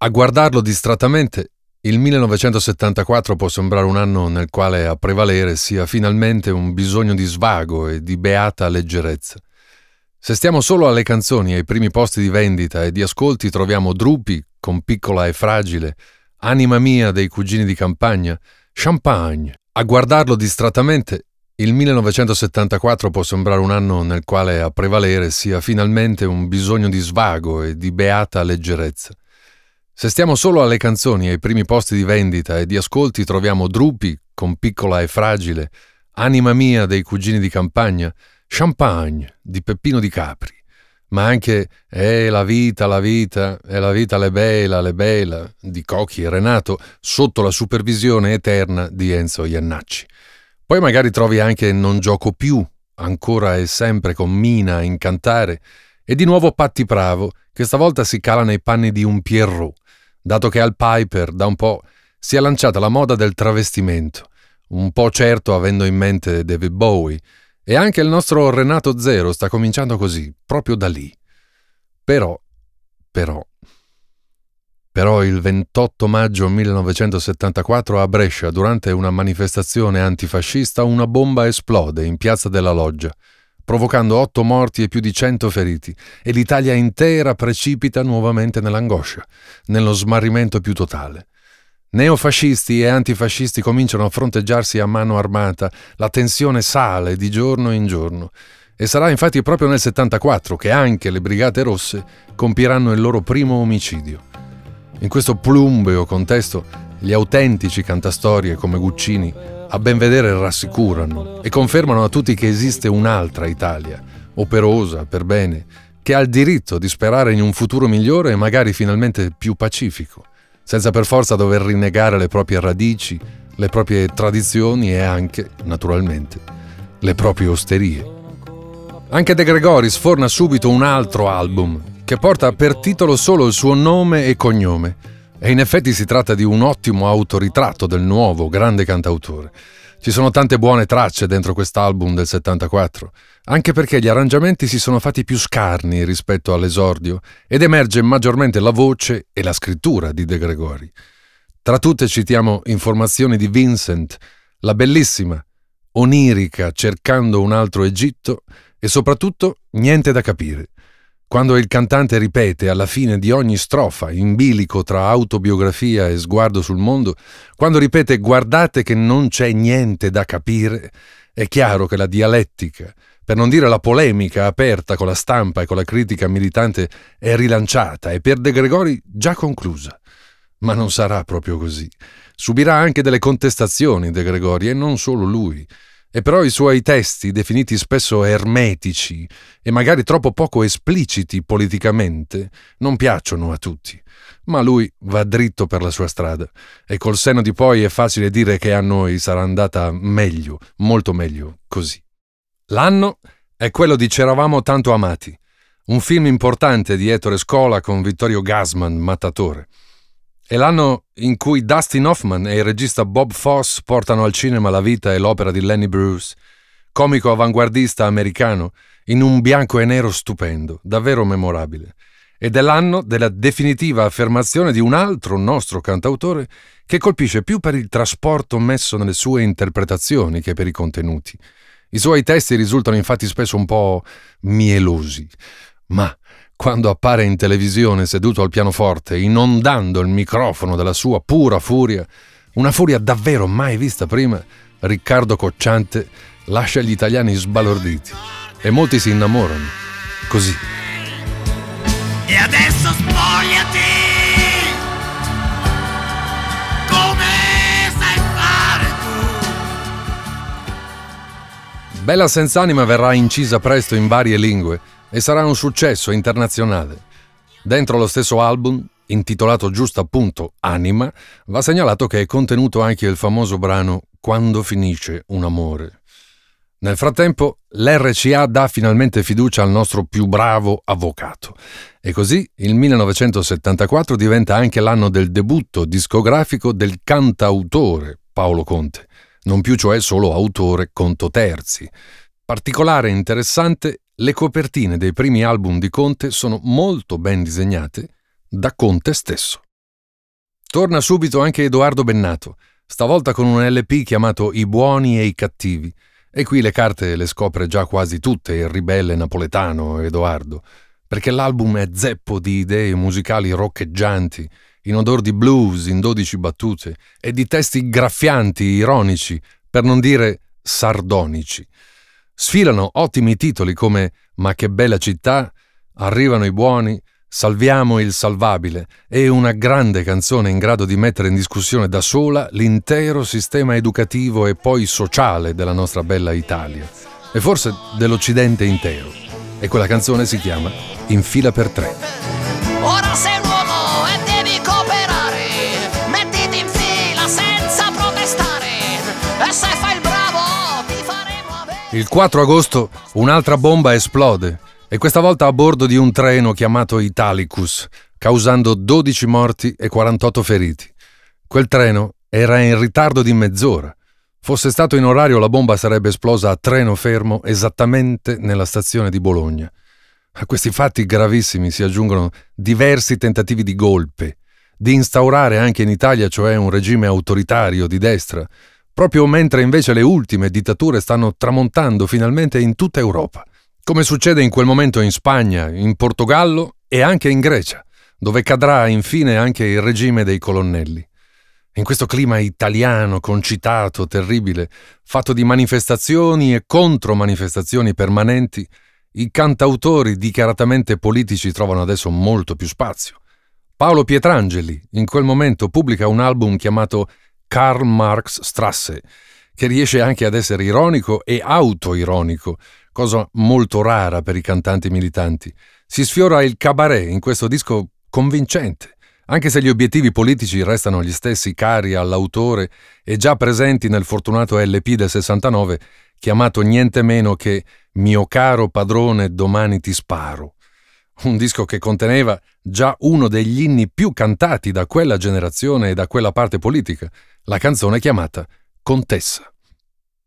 A guardarlo distrattamente, il 1974 può sembrare un anno nel quale a prevalere sia finalmente un bisogno di svago e di beata leggerezza. Se stiamo solo alle canzoni ai primi posti di vendita e di ascolti troviamo Drupi con Piccola e Fragile, Anima mia dei cugini di campagna, Champagne. A guardarlo distrattamente, il 1974 può sembrare un anno nel quale a prevalere sia finalmente un bisogno di svago e di beata leggerezza. Se stiamo solo alle canzoni ai primi posti di vendita e di ascolti troviamo Drupi con Piccola e Fragile, Anima mia dei cugini di campagna, Champagne di Peppino di Capri, ma anche È la vita, la vita, è la vita le bella, le bella di Cocchi e Renato sotto la supervisione eterna di Enzo Iannacci. Poi magari trovi anche Non gioco più, ancora e sempre con Mina a incantare, e di nuovo Patti Bravo, che stavolta si cala nei panni di un Pierrot, dato che al Piper da un po' si è lanciata la moda del travestimento, un po' certo avendo in mente David Bowie, e anche il nostro Renato Zero sta cominciando così, proprio da lì. Però, però, però il 28 maggio 1974 a Brescia, durante una manifestazione antifascista, una bomba esplode in piazza della Loggia, provocando otto morti e più di cento feriti, e l'Italia intera precipita nuovamente nell'angoscia, nello smarrimento più totale. Neofascisti e antifascisti cominciano a fronteggiarsi a mano armata, la tensione sale di giorno in giorno. E sarà infatti proprio nel 74 che anche le Brigate Rosse compieranno il loro primo omicidio. In questo plumbeo contesto, gli autentici cantastorie come Guccini a ben vedere rassicurano e confermano a tutti che esiste un'altra Italia, operosa, per bene, che ha il diritto di sperare in un futuro migliore e magari finalmente più pacifico, senza per forza dover rinnegare le proprie radici, le proprie tradizioni e anche, naturalmente, le proprie osterie. Anche De Gregori sforna subito un altro album, che porta per titolo solo il suo nome e cognome, e in effetti si tratta di un ottimo autoritratto del nuovo grande cantautore. Ci sono tante buone tracce dentro quest'album del 74, anche perché gli arrangiamenti si sono fatti più scarni rispetto all'esordio ed emerge maggiormente la voce e la scrittura di De Gregori. Tra tutte citiamo Informazioni di Vincent, la bellissima, onirica Cercando un altro Egitto e soprattutto Niente da capire quando il cantante ripete alla fine di ogni strofa, in bilico tra autobiografia e sguardo sul mondo, quando ripete guardate che non c'è niente da capire, è chiaro che la dialettica, per non dire la polemica aperta con la stampa e con la critica militante, è rilanciata e per De Gregori già conclusa. Ma non sarà proprio così. Subirà anche delle contestazioni De Gregori e non solo lui. E però i suoi testi, definiti spesso ermetici e magari troppo poco espliciti politicamente, non piacciono a tutti. Ma lui va dritto per la sua strada e col senno di poi è facile dire che a noi sarà andata meglio, molto meglio così. L'anno è quello di C'eravamo tanto amati, un film importante di Ettore Scola con Vittorio Gasman, mattatore. È l'anno in cui Dustin Hoffman e il regista Bob Foss portano al cinema la vita e l'opera di Lenny Bruce, comico avanguardista americano, in un bianco e nero stupendo, davvero memorabile. Ed è l'anno della definitiva affermazione di un altro nostro cantautore che colpisce più per il trasporto messo nelle sue interpretazioni che per i contenuti. I suoi testi risultano infatti spesso un po' mielosi, ma quando appare in televisione seduto al pianoforte, inondando il microfono della sua pura furia, una furia davvero mai vista prima, Riccardo Cocciante lascia gli italiani sbalorditi e molti si innamorano. Così. E adesso spogliati! Come sai fare tu? Bella Senz'anima verrà incisa presto in varie lingue e sarà un successo internazionale. Dentro lo stesso album, intitolato giusto appunto Anima, va segnalato che è contenuto anche il famoso brano Quando finisce un amore. Nel frattempo, l'RCA dà finalmente fiducia al nostro più bravo avvocato. E così il 1974 diventa anche l'anno del debutto discografico del cantautore Paolo Conte, non più cioè solo autore conto terzi. Particolare e interessante le copertine dei primi album di Conte sono molto ben disegnate da Conte stesso. Torna subito anche Edoardo Bennato, stavolta con un LP chiamato I buoni e i cattivi. E qui le carte le scopre già quasi tutte il ribelle napoletano Edoardo, perché l'album è zeppo di idee musicali roccheggianti, in odor di blues in dodici battute e di testi graffianti, ironici, per non dire sardonici. Sfilano ottimi titoli come Ma che bella città, Arrivano i buoni, Salviamo il salvabile e una grande canzone in grado di mettere in discussione da sola l'intero sistema educativo e poi sociale della nostra bella Italia e forse dell'Occidente intero. E quella canzone si chiama In fila per tre. Il 4 agosto un'altra bomba esplode e questa volta a bordo di un treno chiamato Italicus, causando 12 morti e 48 feriti. Quel treno era in ritardo di mezz'ora. Fosse stato in orario la bomba sarebbe esplosa a treno fermo esattamente nella stazione di Bologna. A questi fatti gravissimi si aggiungono diversi tentativi di golpe, di instaurare anche in Italia, cioè un regime autoritario di destra, proprio mentre invece le ultime dittature stanno tramontando finalmente in tutta Europa come succede in quel momento in Spagna, in Portogallo e anche in Grecia, dove cadrà infine anche il regime dei colonnelli. In questo clima italiano, concitato, terribile, fatto di manifestazioni e contromanifestazioni permanenti, i cantautori dichiaratamente politici trovano adesso molto più spazio. Paolo Pietrangeli in quel momento pubblica un album chiamato Karl Marx Strasse, che riesce anche ad essere ironico e autoironico, cosa molto rara per i cantanti militanti. Si sfiora il cabaret in questo disco convincente, anche se gli obiettivi politici restano gli stessi cari all'autore e già presenti nel fortunato LP del 69, chiamato niente meno che Mio caro padrone, domani ti sparo. Un disco che conteneva già uno degli inni più cantati da quella generazione e da quella parte politica, la canzone chiamata Contessa.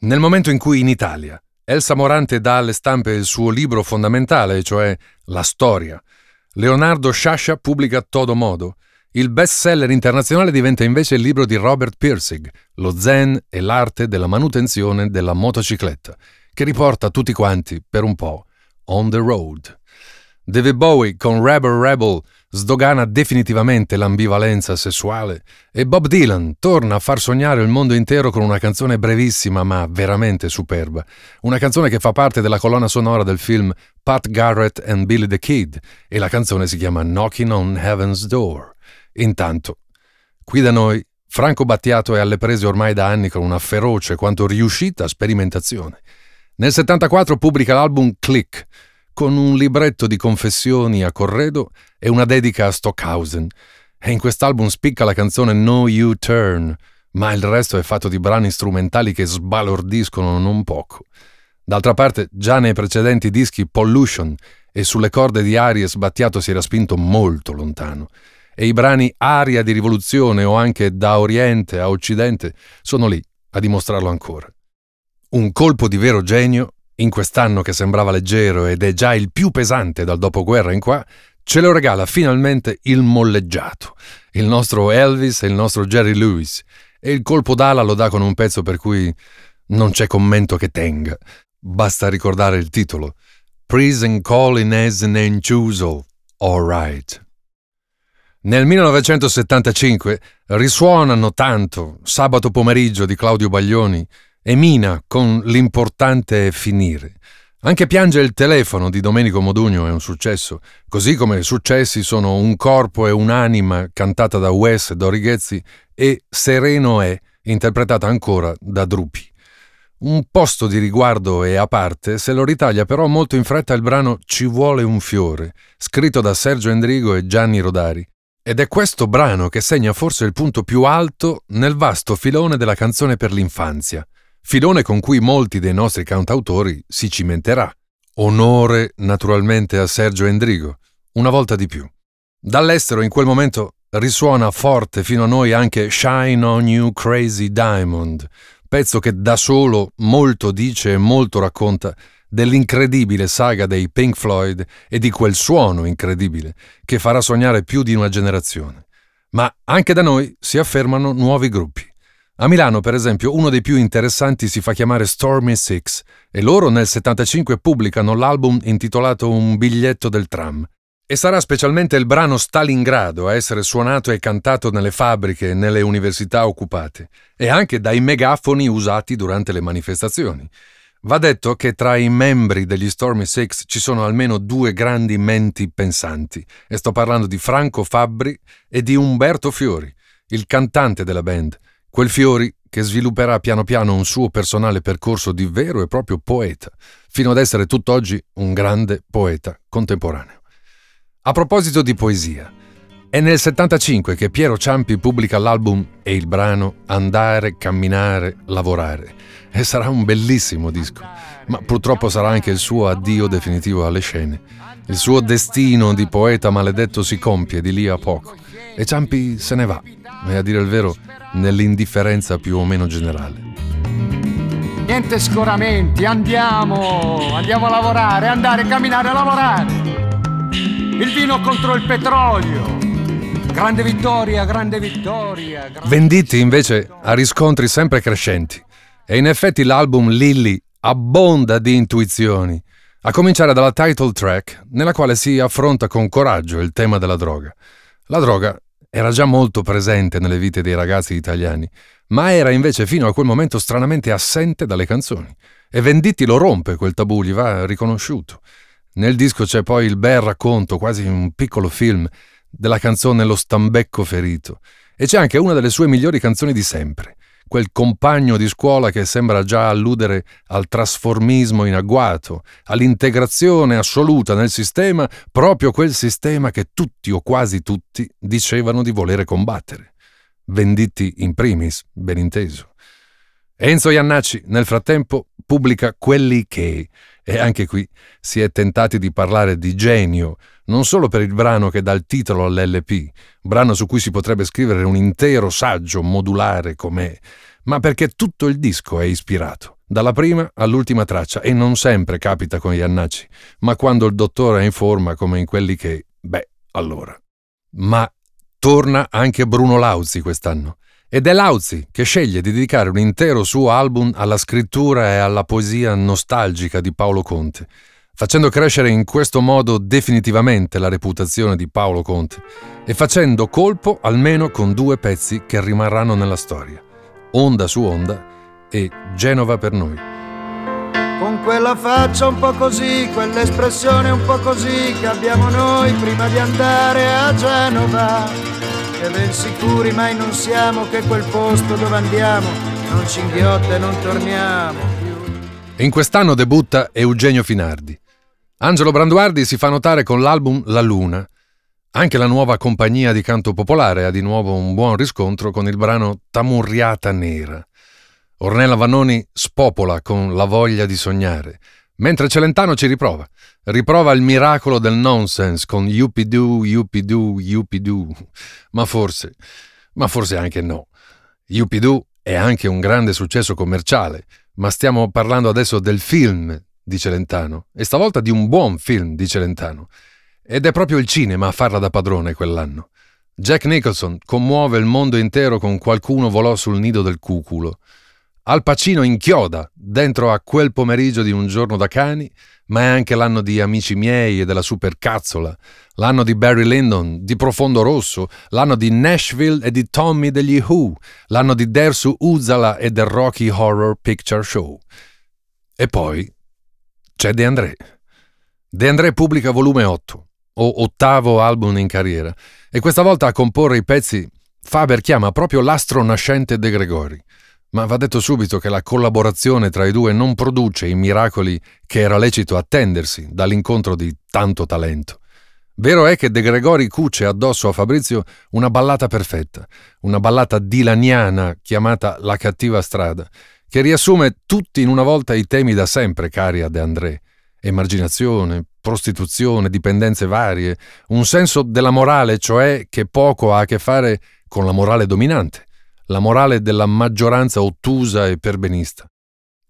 Nel momento in cui in Italia Elsa Morante dà alle stampe il suo libro fondamentale, cioè La storia. Leonardo Sciascia pubblica Todo Modo. Il bestseller internazionale diventa invece il libro di Robert Pirsig, Lo zen e l'arte della manutenzione della motocicletta, che riporta tutti quanti, per un po', on the road. David Bowie con Rebel Rebel sdogana definitivamente l'ambivalenza sessuale e Bob Dylan torna a far sognare il mondo intero con una canzone brevissima ma veramente superba, una canzone che fa parte della colonna sonora del film Pat Garrett and Billy the Kid e la canzone si chiama Knocking on Heaven's Door. Intanto, qui da noi, Franco Battiato è alle prese ormai da anni con una feroce quanto riuscita sperimentazione. Nel 74 pubblica l'album Click, con un libretto di confessioni a corredo e una dedica a Stockhausen. E in quest'album spicca la canzone No You Turn, ma il resto è fatto di brani strumentali che sbalordiscono non poco. D'altra parte, già nei precedenti dischi Pollution e sulle corde di Aries Battiato si era spinto molto lontano. E i brani Aria di rivoluzione o anche Da Oriente a Occidente sono lì a dimostrarlo ancora. Un colpo di vero genio in quest'anno che sembrava leggero ed è già il più pesante dal dopoguerra in qua, ce lo regala finalmente il molleggiato, il nostro Elvis e il nostro Jerry Lewis, e il colpo d'ala lo dà con un pezzo per cui non c'è commento che tenga. Basta ricordare il titolo. Prison Calling as an Enchusel, alright. Nel 1975 risuonano tanto Sabato pomeriggio di Claudio Baglioni e Mina con L'importante finire. Anche Piange il telefono di Domenico Modugno è un successo, così come successi sono Un corpo e un'anima cantata da Wes e Dorighezzi e Sereno è interpretata ancora da Drupi. Un posto di riguardo e a parte se lo ritaglia però molto in fretta il brano Ci vuole un fiore, scritto da Sergio Endrigo e Gianni Rodari. Ed è questo brano che segna forse il punto più alto nel vasto filone della canzone per l'infanzia filone con cui molti dei nostri cantautori si cimenterà. Onore naturalmente a Sergio Endrigo, una volta di più. Dall'estero in quel momento risuona forte fino a noi anche Shine on You Crazy Diamond, pezzo che da solo molto dice e molto racconta dell'incredibile saga dei Pink Floyd e di quel suono incredibile che farà sognare più di una generazione. Ma anche da noi si affermano nuovi gruppi. A Milano, per esempio, uno dei più interessanti si fa chiamare Stormy Six e loro nel 75 pubblicano l'album intitolato Un biglietto del tram. E sarà specialmente il brano Stalingrado a essere suonato e cantato nelle fabbriche e nelle università occupate, e anche dai megafoni usati durante le manifestazioni. Va detto che tra i membri degli Stormy Six ci sono almeno due grandi menti pensanti, e sto parlando di Franco Fabbri e di Umberto Fiori, il cantante della band, quel Fiori che svilupperà piano piano un suo personale percorso di vero e proprio poeta, fino ad essere tutt'oggi un grande poeta contemporaneo. A proposito di poesia, è nel 75 che Piero Ciampi pubblica l'album e il brano Andare, camminare, lavorare e sarà un bellissimo disco, ma purtroppo sarà anche il suo addio definitivo alle scene. Il suo destino di poeta maledetto si compie di lì a poco e Ciampi se ne va, e a dire il vero, nell'indifferenza più o meno generale. Niente scoramenti, andiamo, andiamo a lavorare, andare camminare a lavorare. Il vino contro il petrolio, Grande vittoria, grande vittoria. Grande... Venditti invece ha riscontri sempre crescenti e in effetti l'album Lilly abbonda di intuizioni, a cominciare dalla title track nella quale si affronta con coraggio il tema della droga. La droga era già molto presente nelle vite dei ragazzi italiani, ma era invece fino a quel momento stranamente assente dalle canzoni. E Venditti lo rompe quel tabù, gli va riconosciuto. Nel disco c'è poi il bel racconto, quasi un piccolo film, della canzone Lo stambecco ferito e c'è anche una delle sue migliori canzoni di sempre, quel compagno di scuola che sembra già alludere al trasformismo in agguato, all'integrazione assoluta nel sistema, proprio quel sistema che tutti o quasi tutti dicevano di volere combattere. Venditti in primis, ben inteso. Enzo Iannacci, nel frattempo, pubblica Quelli che, e anche qui si è tentati di parlare di genio, non solo per il brano che dà il titolo all'LP, brano su cui si potrebbe scrivere un intero saggio modulare com'è, ma perché tutto il disco è ispirato, dalla prima all'ultima traccia, e non sempre capita con Iannacci, ma quando il dottore è in forma come in quelli che, beh, allora. Ma torna anche Bruno Lauzi quest'anno. Ed è Lauzi che sceglie di dedicare un intero suo album alla scrittura e alla poesia nostalgica di Paolo Conte, facendo crescere in questo modo definitivamente la reputazione di Paolo Conte e facendo colpo almeno con due pezzi che rimarranno nella storia, Onda su Onda e Genova per noi. Con quella faccia un po' così, quell'espressione un po' così che abbiamo noi prima di andare a Genova e ben sicuri mai non siamo che quel posto dove andiamo non ci inghiotta e non torniamo più. In quest'anno debutta Eugenio Finardi. Angelo Branduardi si fa notare con l'album La Luna. Anche la nuova compagnia di canto popolare ha di nuovo un buon riscontro con il brano Tamurriata Nera. Ornella Vannoni spopola con La voglia di sognare, mentre Celentano ci riprova. Riprova il miracolo del nonsense con Yuppie-doo, Yuppie-doo, Yuppie-doo. Ma forse, ma forse anche no. Yuppie-doo è anche un grande successo commerciale, ma stiamo parlando adesso del film di Celentano, e stavolta di un buon film di Celentano. Ed è proprio il cinema a farla da padrone quell'anno. Jack Nicholson commuove il mondo intero con Qualcuno volò sul nido del cuculo. Al Pacino inchioda dentro a quel pomeriggio di un giorno da cani ma è anche l'anno di Amici miei e della Supercazzola, l'anno di Barry Lyndon, di Profondo Rosso, l'anno di Nashville e di Tommy degli Who, l'anno di Dersu Uzala e del Rocky Horror Picture Show. E poi c'è De André. De André pubblica volume 8, o ottavo album in carriera, e questa volta a comporre i pezzi Faber chiama proprio l'astro nascente De Gregori ma va detto subito che la collaborazione tra i due non produce i miracoli che era lecito attendersi dall'incontro di tanto talento. Vero è che De Gregori cuce addosso a Fabrizio una ballata perfetta, una ballata dilaniana chiamata La cattiva strada, che riassume tutti in una volta i temi da sempre cari a De André. Emarginazione, prostituzione, dipendenze varie, un senso della morale, cioè che poco ha a che fare con la morale dominante la morale della maggioranza ottusa e perbenista.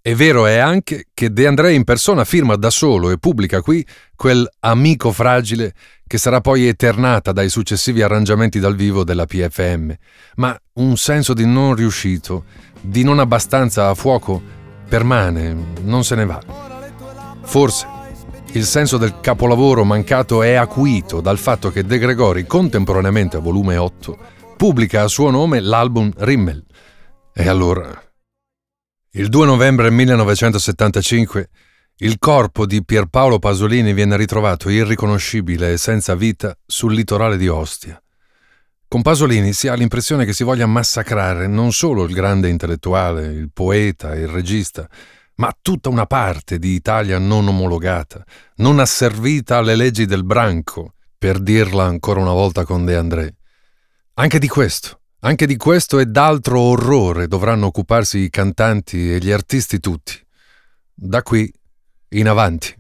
E vero è anche che De André in persona firma da solo e pubblica qui quel amico fragile che sarà poi eternata dai successivi arrangiamenti dal vivo della PFM, ma un senso di non riuscito, di non abbastanza a fuoco, permane, non se ne va. Forse il senso del capolavoro mancato è acuito dal fatto che De Gregori, contemporaneamente a volume 8, pubblica a suo nome l'album Rimmel. E allora il 2 novembre 1975 il corpo di Pierpaolo Pasolini viene ritrovato irriconoscibile e senza vita sul litorale di Ostia. Con Pasolini si ha l'impressione che si voglia massacrare non solo il grande intellettuale, il poeta, il regista, ma tutta una parte di Italia non omologata, non asservita alle leggi del branco, per dirla ancora una volta con De André. Anche di questo anche di questo e d'altro orrore dovranno occuparsi i cantanti e gli artisti tutti. Da qui in avanti.